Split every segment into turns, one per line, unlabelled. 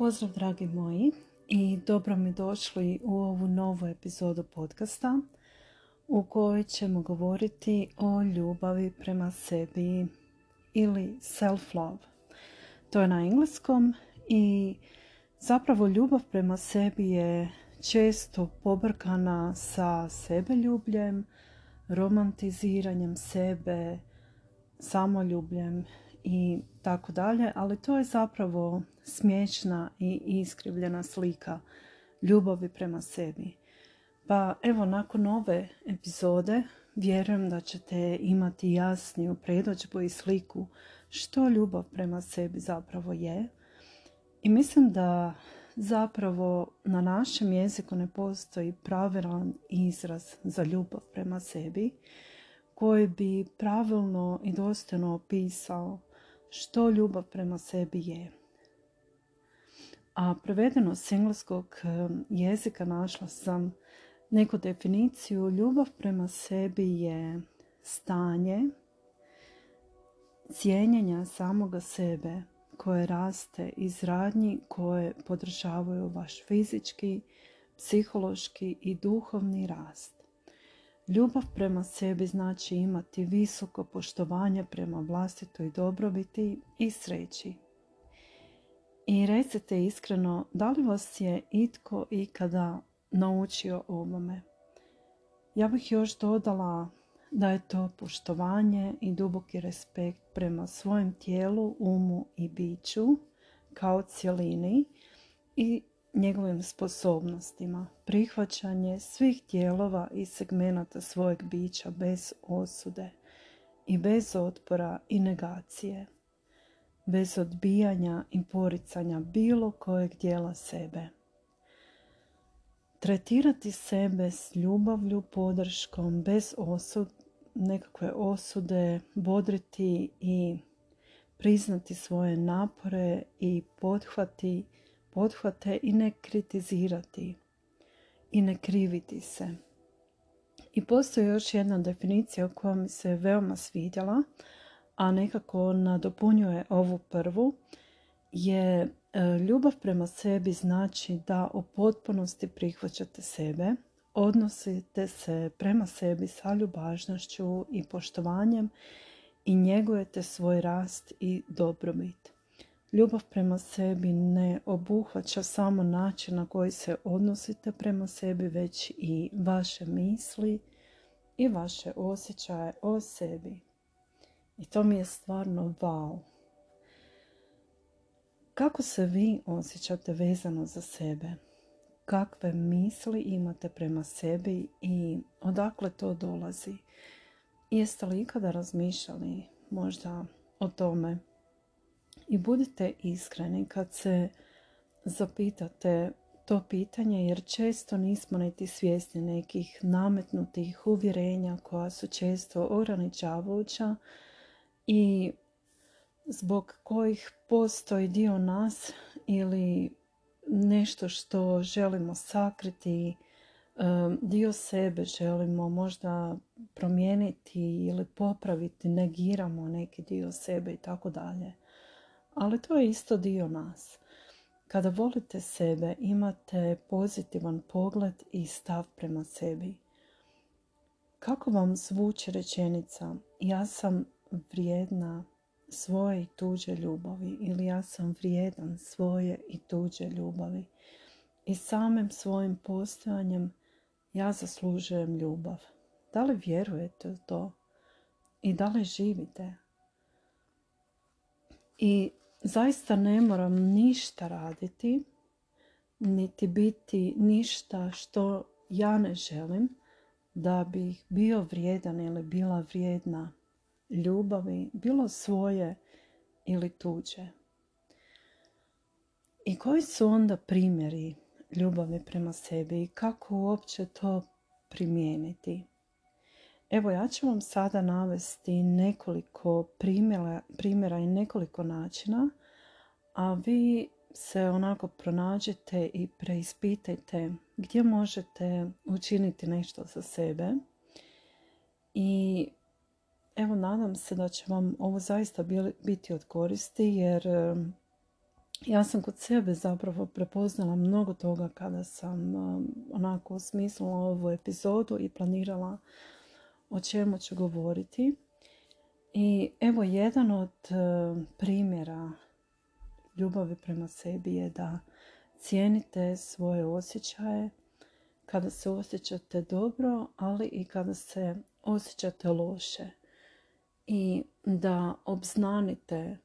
Pozdrav dragi moji i dobro mi došli u ovu novu epizodu podcasta u kojoj ćemo govoriti o ljubavi prema sebi ili self-love. To je na engleskom i zapravo ljubav prema sebi je često pobrkana sa sebeljubljem, romantiziranjem sebe, samoljubljem i tako dalje, ali to je zapravo smiješna i iskrivljena slika ljubavi prema sebi. Pa evo, nakon ove epizode vjerujem da ćete imati jasniju predođbu i sliku što ljubav prema sebi zapravo je. I mislim da zapravo na našem jeziku ne postoji pravilan izraz za ljubav prema sebi koji bi pravilno i dostojno opisao što ljubav prema sebi je. A prevedeno s engleskog jezika našla sam neku definiciju. Ljubav prema sebi je stanje cijenjenja samoga sebe koje raste iz radnji koje podržavaju vaš fizički, psihološki i duhovni rast. Ljubav prema sebi znači imati visoko poštovanje prema vlastitoj dobrobiti i sreći. I recite iskreno, da li vas je itko ikada naučio ovome? Ja bih još dodala da je to poštovanje i duboki respekt prema svojem tijelu, umu i biću kao cjelini i njegovim sposobnostima, prihvaćanje svih dijelova i segmenata svojeg bića bez osude i bez otpora i negacije, bez odbijanja i poricanja bilo kojeg dijela sebe. Tretirati sebe s ljubavlju, podrškom, bez osud, nekakve osude, bodriti i priznati svoje napore i pothvati pothvate i ne kritizirati i ne kriviti se. I postoji još jedna definicija koja mi se veoma svidjela, a nekako nadopunjuje ovu prvu, je e, ljubav prema sebi znači da u potpunosti prihvaćate sebe, odnosite se prema sebi sa ljubažnošću i poštovanjem i njegujete svoj rast i dobrobit. Ljubav prema sebi ne obuhvaća samo način na koji se odnosite prema sebi, već i vaše misli i vaše osjećaje o sebi. I to mi je stvarno wow. Kako se vi osjećate vezano za sebe? Kakve misli imate prema sebi i odakle to dolazi? Jeste li ikada razmišljali možda o tome i budite iskreni kad se zapitate to pitanje jer često nismo niti svjesni nekih nametnutih uvjerenja koja su često ograničavajuća i zbog kojih postoji dio nas ili nešto što želimo sakriti, dio sebe želimo možda promijeniti ili popraviti, negiramo neki dio sebe i tako dalje ali to je isto dio nas. Kada volite sebe, imate pozitivan pogled i stav prema sebi. Kako vam zvuči rečenica ja sam vrijedna svoje i tuđe ljubavi ili ja sam vrijedan svoje i tuđe ljubavi i samim svojim postojanjem ja zaslužujem ljubav. Da li vjerujete u to i da li živite? I zaista ne moram ništa raditi, niti biti ništa što ja ne želim da bih bio vrijedan ili bila vrijedna ljubavi, bilo svoje ili tuđe. I koji su onda primjeri ljubavi prema sebi i kako uopće to primijeniti? Evo ja ću vam sada navesti nekoliko primjera, i nekoliko načina, a vi se onako pronađete i preispitajte gdje možete učiniti nešto za sebe. I evo nadam se da će vam ovo zaista biti od koristi jer ja sam kod sebe zapravo prepoznala mnogo toga kada sam um, onako osmislila ovu epizodu i planirala o čemu ću govoriti. I evo jedan od um, primjera ljubavi prema sebi je da cijenite svoje osjećaje kada se osjećate dobro, ali i kada se osjećate loše. I da obznanite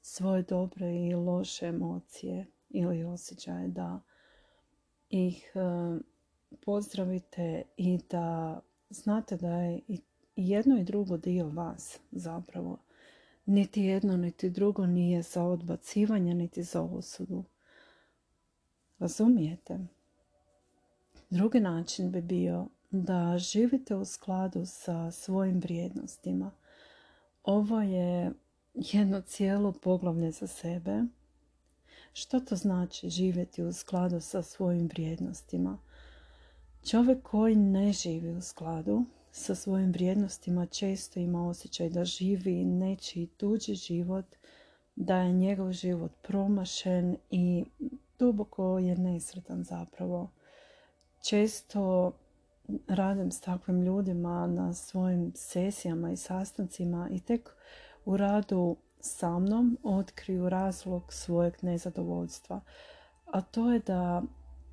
svoje dobre i loše emocije ili osjećaje, da ih um, pozdravite i da znate da je i jedno i drugo dio vas zapravo. Niti jedno, niti drugo nije za odbacivanje, niti za osudu. Razumijete? Drugi način bi bio da živite u skladu sa svojim vrijednostima. Ovo je jedno cijelo poglavlje za sebe. Što to znači živjeti u skladu sa svojim vrijednostima? Čovjek koji ne živi u skladu sa svojim vrijednostima često ima osjećaj da živi nečiji tuđi život, da je njegov život promašen i duboko je nesretan zapravo. Često radim s takvim ljudima na svojim sesijama i sastancima i tek u radu sa mnom otkriju razlog svojeg nezadovoljstva. A to je da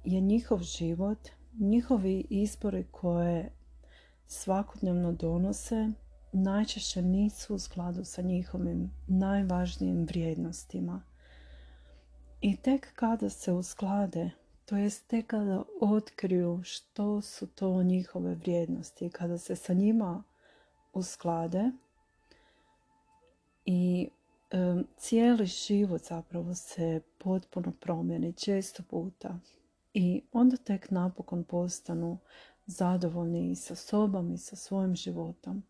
je njihov život, njihovi izbori koje svakodnevno donose najčešće nisu u skladu sa njihovim najvažnijim vrijednostima. I tek kada se usklade, to jest tek kada otkriju što su to njihove vrijednosti, kada se sa njima usklade i cijeli život zapravo se potpuno promijeni često puta i onda tek napokon postanu zadovoljni i sa sobom i sa svojim životom.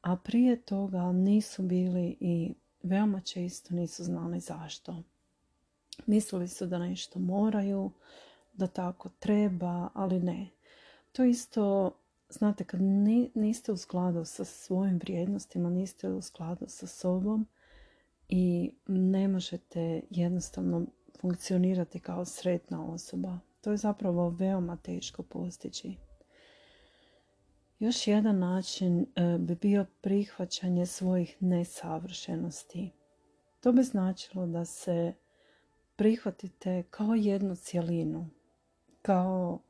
A prije toga nisu bili i veoma često nisu znali zašto. Mislili su da nešto moraju, da tako treba, ali ne. To isto, znate, kad niste u skladu sa svojim vrijednostima, niste u skladu sa sobom i ne možete jednostavno funkcionirati kao sretna osoba. To je zapravo veoma teško postići. Još jedan način e, bi bio prihvaćanje svojih nesavršenosti. To bi značilo da se prihvatite kao jednu cjelinu, kao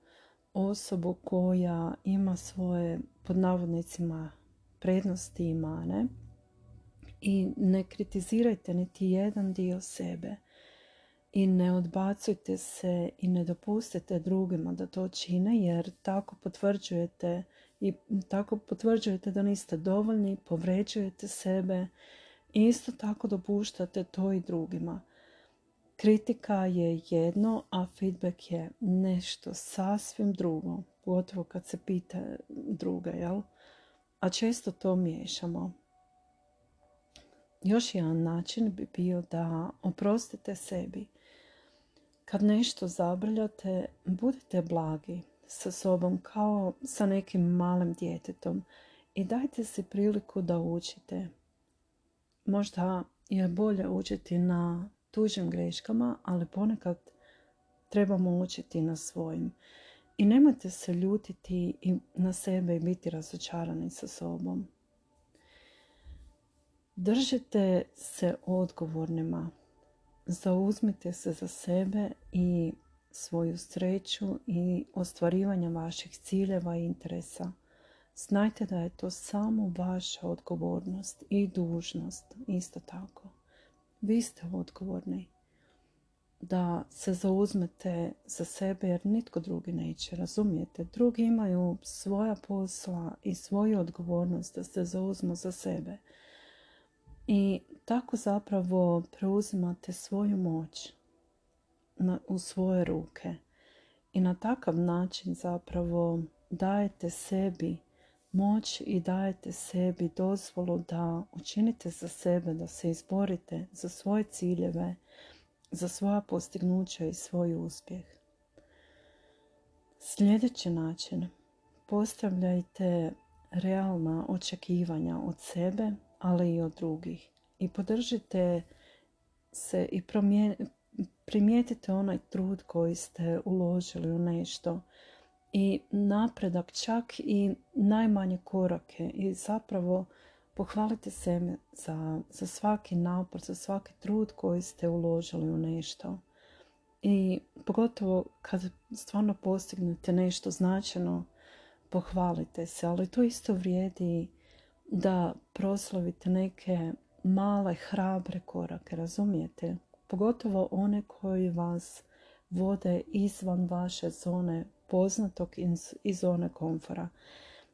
osobu koja ima svoje pod navodnicima prednosti i mane i ne kritizirajte niti jedan dio sebe i ne odbacujte se i ne dopustite drugima da to čine jer tako potvrđujete i tako potvrđujete da niste dovoljni, povređujete sebe i isto tako dopuštate to i drugima. Kritika je jedno, a feedback je nešto sasvim drugo, pogotovo kad se pita druga, jel? A često to miješamo. Još jedan način bi bio da oprostite sebi. Kad nešto zabrljate, budite blagi sa sobom kao sa nekim malim djetetom i dajte si priliku da učite. Možda je bolje učiti na tuđim greškama, ali ponekad trebamo učiti na svojim. I nemojte se ljutiti na sebe i biti razočarani sa sobom. Držite se odgovornima. Zauzmite se za sebe i svoju sreću i ostvarivanje vaših ciljeva i interesa. Znajte da je to samo vaša odgovornost i dužnost isto tako. Vi ste odgovorni da se zauzmete za sebe jer nitko drugi neće, razumijete? Drugi imaju svoja posla i svoju odgovornost da se zauzmu za sebe. I tako zapravo preuzimate svoju moć na, u svoje ruke. I na takav način zapravo dajete sebi moć i dajete sebi dozvolu da učinite za sebe, da se izborite za svoje ciljeve, za svoja postignuća i svoj uspjeh. Sljedeći način. Postavljajte realna očekivanja od sebe, ali i od drugih. I podržite se i primijetite onaj trud koji ste uložili u nešto i napredak čak i najmanje korake i zapravo pohvalite sebe za, za svaki napor, za svaki trud koji ste uložili u nešto. I pogotovo kad stvarno postignete nešto značajno, pohvalite se, ali to isto vrijedi da proslavite neke male, hrabre korake, razumijete? Pogotovo one koji vas vode izvan vaše zone poznatog i zone komfora.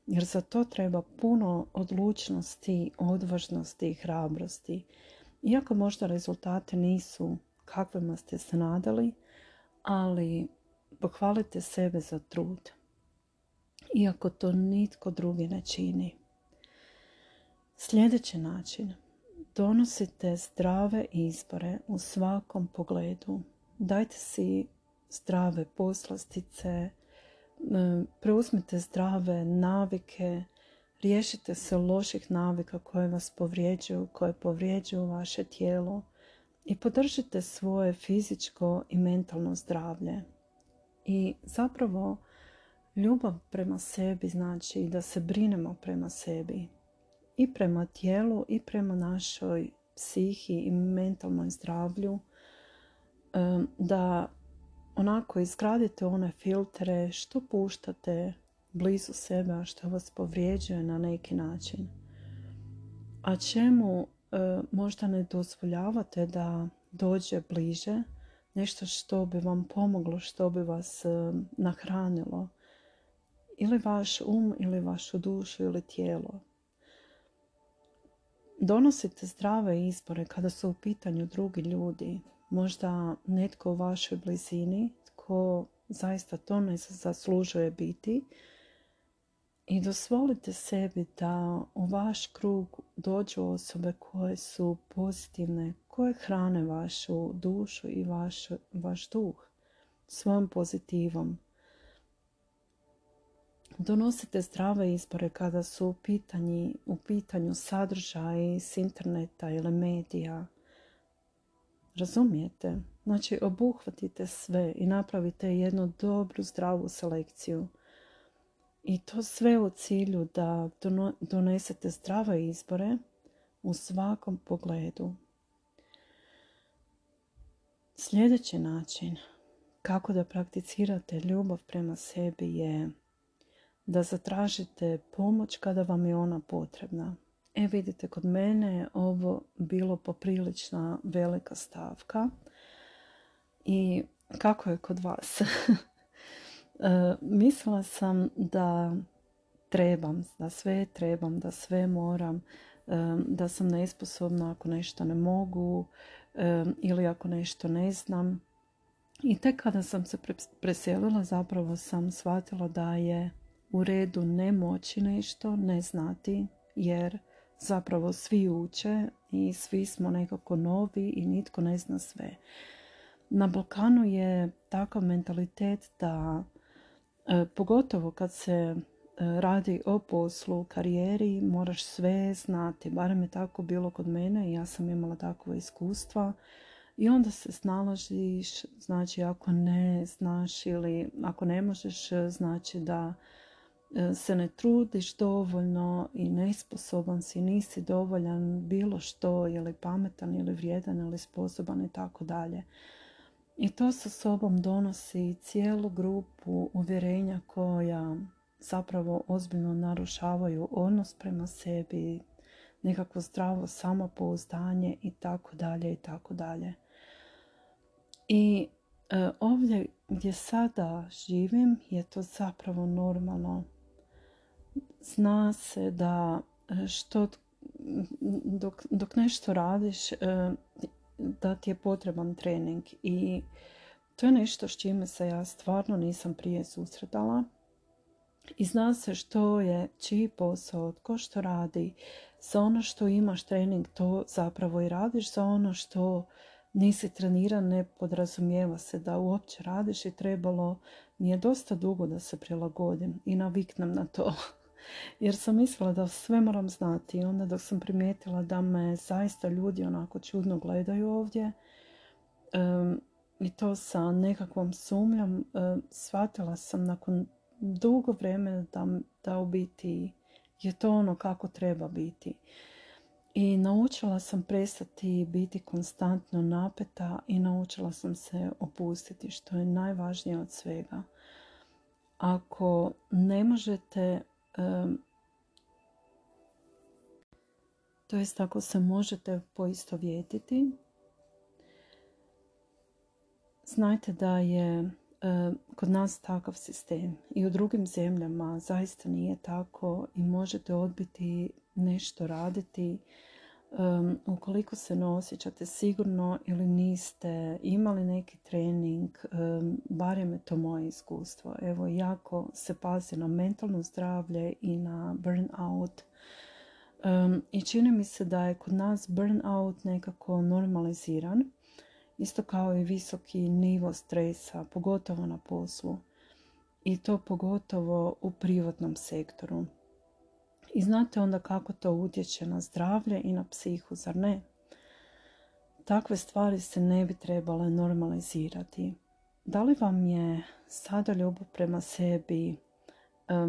Jer za to treba puno odlučnosti, odvažnosti i hrabrosti. Iako možda rezultate nisu kakvima ste se nadali, ali pohvalite sebe za trud. Iako to nitko drugi ne čini. Sljedeći način. Donosite zdrave izbore u svakom pogledu. Dajte si zdrave poslastice, preuzmite zdrave navike, riješite se loših navika koje vas povrijeđuju, koje povrijeđuju vaše tijelo i podržite svoje fizičko i mentalno zdravlje. I zapravo ljubav prema sebi znači da se brinemo prema sebi i prema tijelu i prema našoj psihi i mentalnoj zdravlju da onako izgradite one filtere što puštate blizu sebe, što vas povrijeđuje na neki način. A čemu možda ne dozvoljavate da dođe bliže nešto što bi vam pomoglo, što bi vas nahranilo. Ili vaš um, ili vašu dušu, ili tijelo. Donosite zdrave izbore kada su u pitanju drugi ljudi, možda netko u vašoj blizini tko zaista to ne zaslužuje biti i dozvolite sebi da u vaš krug dođu osobe koje su pozitivne, koje hrane vašu dušu i vaš, vaš duh svojom pozitivom. Donosite zdrave izbore kada su u, pitanji, u pitanju sadržaji s interneta ili medija, Razumijete? Znači, obuhvatite sve i napravite jednu dobru, zdravu selekciju. I to sve u cilju da donesete zdrave izbore u svakom pogledu. Sljedeći način kako da prakticirate ljubav prema sebi je da zatražite pomoć kada vam je ona potrebna. E vidite, kod mene je ovo bilo poprilična velika stavka. I kako je kod vas? E, mislila sam da trebam, da sve trebam, da sve moram, e, da sam nesposobna ako nešto ne mogu e, ili ako nešto ne znam. I tek kada sam se preselila zapravo sam shvatila da je u redu ne moći nešto, ne znati, jer zapravo svi uče i svi smo nekako novi i nitko ne zna sve. Na Balkanu je takav mentalitet da e, pogotovo kad se e, radi o poslu, karijeri, moraš sve znati. Barem je tako bilo kod mene i ja sam imala takva iskustva. I onda se snalažiš, znači ako ne znaš ili ako ne možeš, znači da se ne trudiš dovoljno i nesposoban si, nisi dovoljan bilo što, ili pametan ili vrijedan ili sposoban i tako dalje. I to sa sobom donosi cijelu grupu uvjerenja koja zapravo ozbiljno narušavaju odnos prema sebi, nekakvo zdravo samopouzdanje i tako dalje i tako dalje. I e, ovdje gdje sada živim je to zapravo normalno zna se da e, što dok, dok nešto radiš e, da ti je potreban trening. I to je nešto s čime se ja stvarno nisam prije susretala. I zna se što je čiji posao, tko što radi. Za ono što imaš trening to zapravo i radiš. Za ono što nisi treniran ne podrazumijeva se da uopće radiš. I trebalo mi je dosta dugo da se prilagodim i naviknem na to jer sam mislila da sve moram znati i onda dok sam primijetila da me zaista ljudi onako čudno gledaju ovdje i to sa nekakvom sumnjom shvatila sam nakon dugo vremena da, da u biti je to ono kako treba biti. I naučila sam prestati biti konstantno napeta i naučila sam se opustiti, što je najvažnije od svega. Ako ne možete, to jest ako se možete poistovjetiti, znajte da je kod nas takav sistem i u drugim zemljama zaista nije tako i možete odbiti nešto raditi um, ukoliko se ne osjećate sigurno ili niste imali neki trening, barem je to moje iskustvo. Evo, jako se pazi na mentalno zdravlje i na burnout. Um, I čini mi se da je kod nas burnout nekako normaliziran isto kao i visoki nivo stresa, pogotovo na poslu. I to pogotovo u privatnom sektoru. I znate onda kako to utječe na zdravlje i na psihu, zar ne? Takve stvari se ne bi trebale normalizirati. Da li vam je sada ljubav prema sebi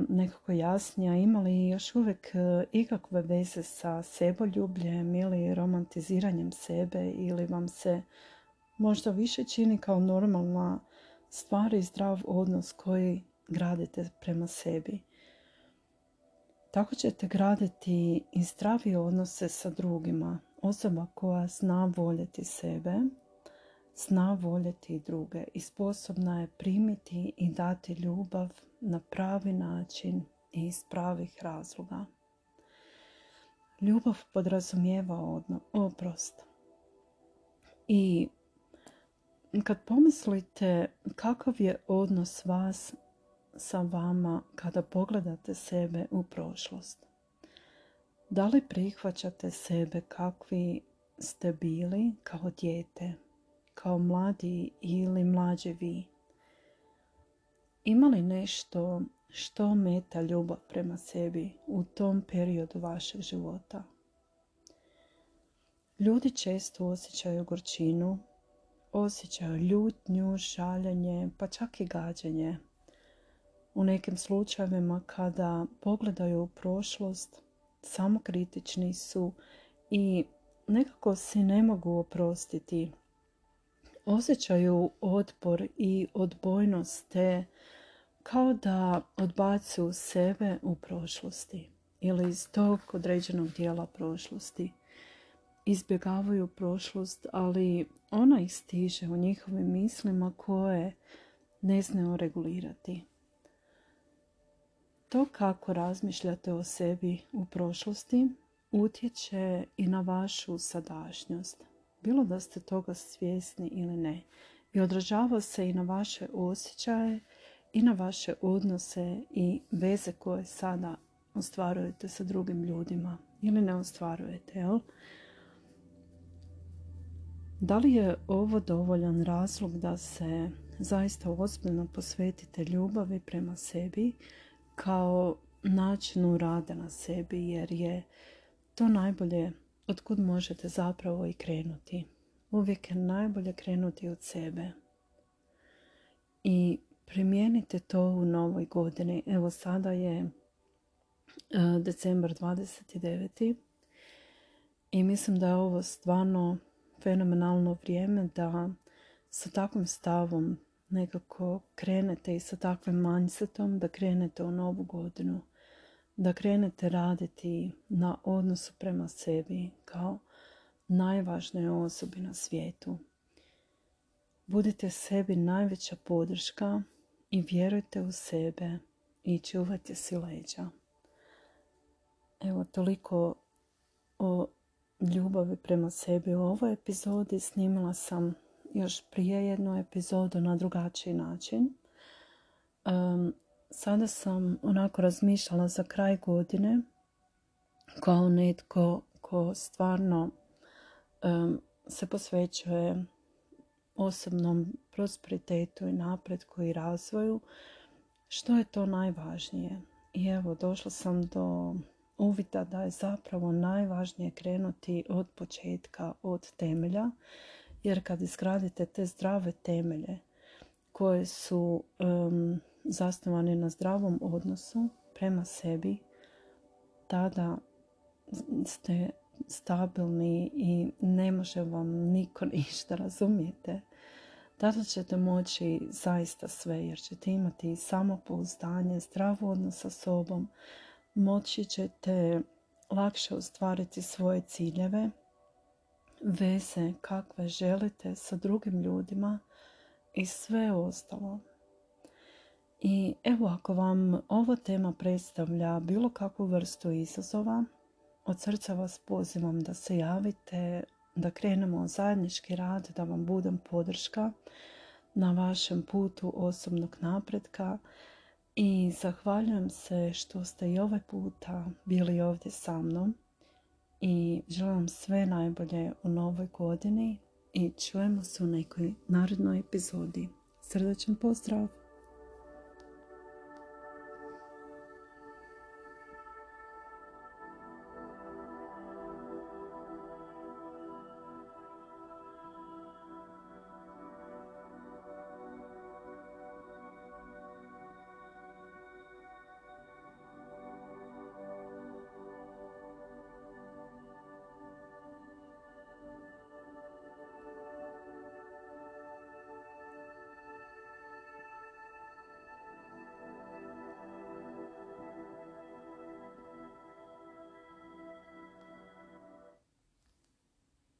nekako jasnija? Ima li još uvijek e, ikakve veze sa seboljubljem ili romantiziranjem sebe ili vam se možda više čini kao normalna stvar i zdrav odnos koji gradite prema sebi. Tako ćete graditi i zdravi odnose sa drugima. Osoba koja zna voljeti sebe, zna voljeti druge i sposobna je primiti i dati ljubav na pravi način i iz pravih razloga. Ljubav podrazumijeva odno, oprost. I kad pomislite kakav je odnos vas sa vama kada pogledate sebe u prošlost. Da li prihvaćate sebe kakvi ste bili kao dijete, kao mladi ili mlađi vi? Ima li nešto što meta ljubav prema sebi u tom periodu vašeg života? Ljudi često osjećaju gorčinu osjećaju ljutnju, žaljenje, pa čak i gađenje. U nekim slučajevima kada pogledaju u prošlost, samokritični su i nekako si ne mogu oprostiti. Osjećaju otpor i odbojnost te kao da odbacuju sebe u prošlosti ili iz tog određenog dijela prošlosti izbjegavaju prošlost, ali ona ih stiže u njihovim mislima koje ne znaju regulirati. To kako razmišljate o sebi u prošlosti utječe i na vašu sadašnjost, bilo da ste toga svjesni ili ne, i odražava se i na vaše osjećaje i na vaše odnose i veze koje sada ostvarujete sa drugim ljudima. Ili ne ostvarujete, jel? Da li je ovo dovoljan razlog da se zaista ozbiljno posvetite ljubavi prema sebi kao načinu rada na sebi jer je to najbolje od kud možete zapravo i krenuti. Uvijek je najbolje krenuti od sebe. I primijenite to u novoj godini. Evo sada je e, decembar 29. I mislim da je ovo stvarno fenomenalno vrijeme da sa takvim stavom nekako krenete i sa takvim mindsetom da krenete u novu godinu, da krenete raditi na odnosu prema sebi kao najvažnoj osobi na svijetu. Budite sebi najveća podrška i vjerujte u sebe i čuvajte si leđa. Evo toliko o ljubavi prema sebi u ovoj epizodi. Snimila sam još prije jednu epizodu na drugačiji način. sada sam onako razmišljala za kraj godine kao netko ko stvarno se posvećuje osobnom prosperitetu i napretku i razvoju. Što je to najvažnije? I evo, došla sam do uvida da je zapravo najvažnije krenuti od početka, od temelja Jer kad izgradite te zdrave temelje koje su um, zasnovane na zdravom odnosu prema sebi, tada ste stabilni i ne može vam niko ništa, razumijete? Tada ćete moći zaista sve jer ćete imati samopouzdanje, zdrav odnos sa sobom, moći ćete lakše ostvariti svoje ciljeve, veze kakve želite sa drugim ljudima i sve ostalo. I evo ako vam ova tema predstavlja bilo kakvu vrstu izazova, od srca vas pozivam da se javite, da krenemo zajednički rad, da vam budem podrška na vašem putu osobnog napretka i zahvaljujem se što ste i ovaj puta bili ovdje sa mnom i želim vam sve najbolje u novoj godini i čujemo se u nekoj narednoj epizodi. Srdačan pozdrav!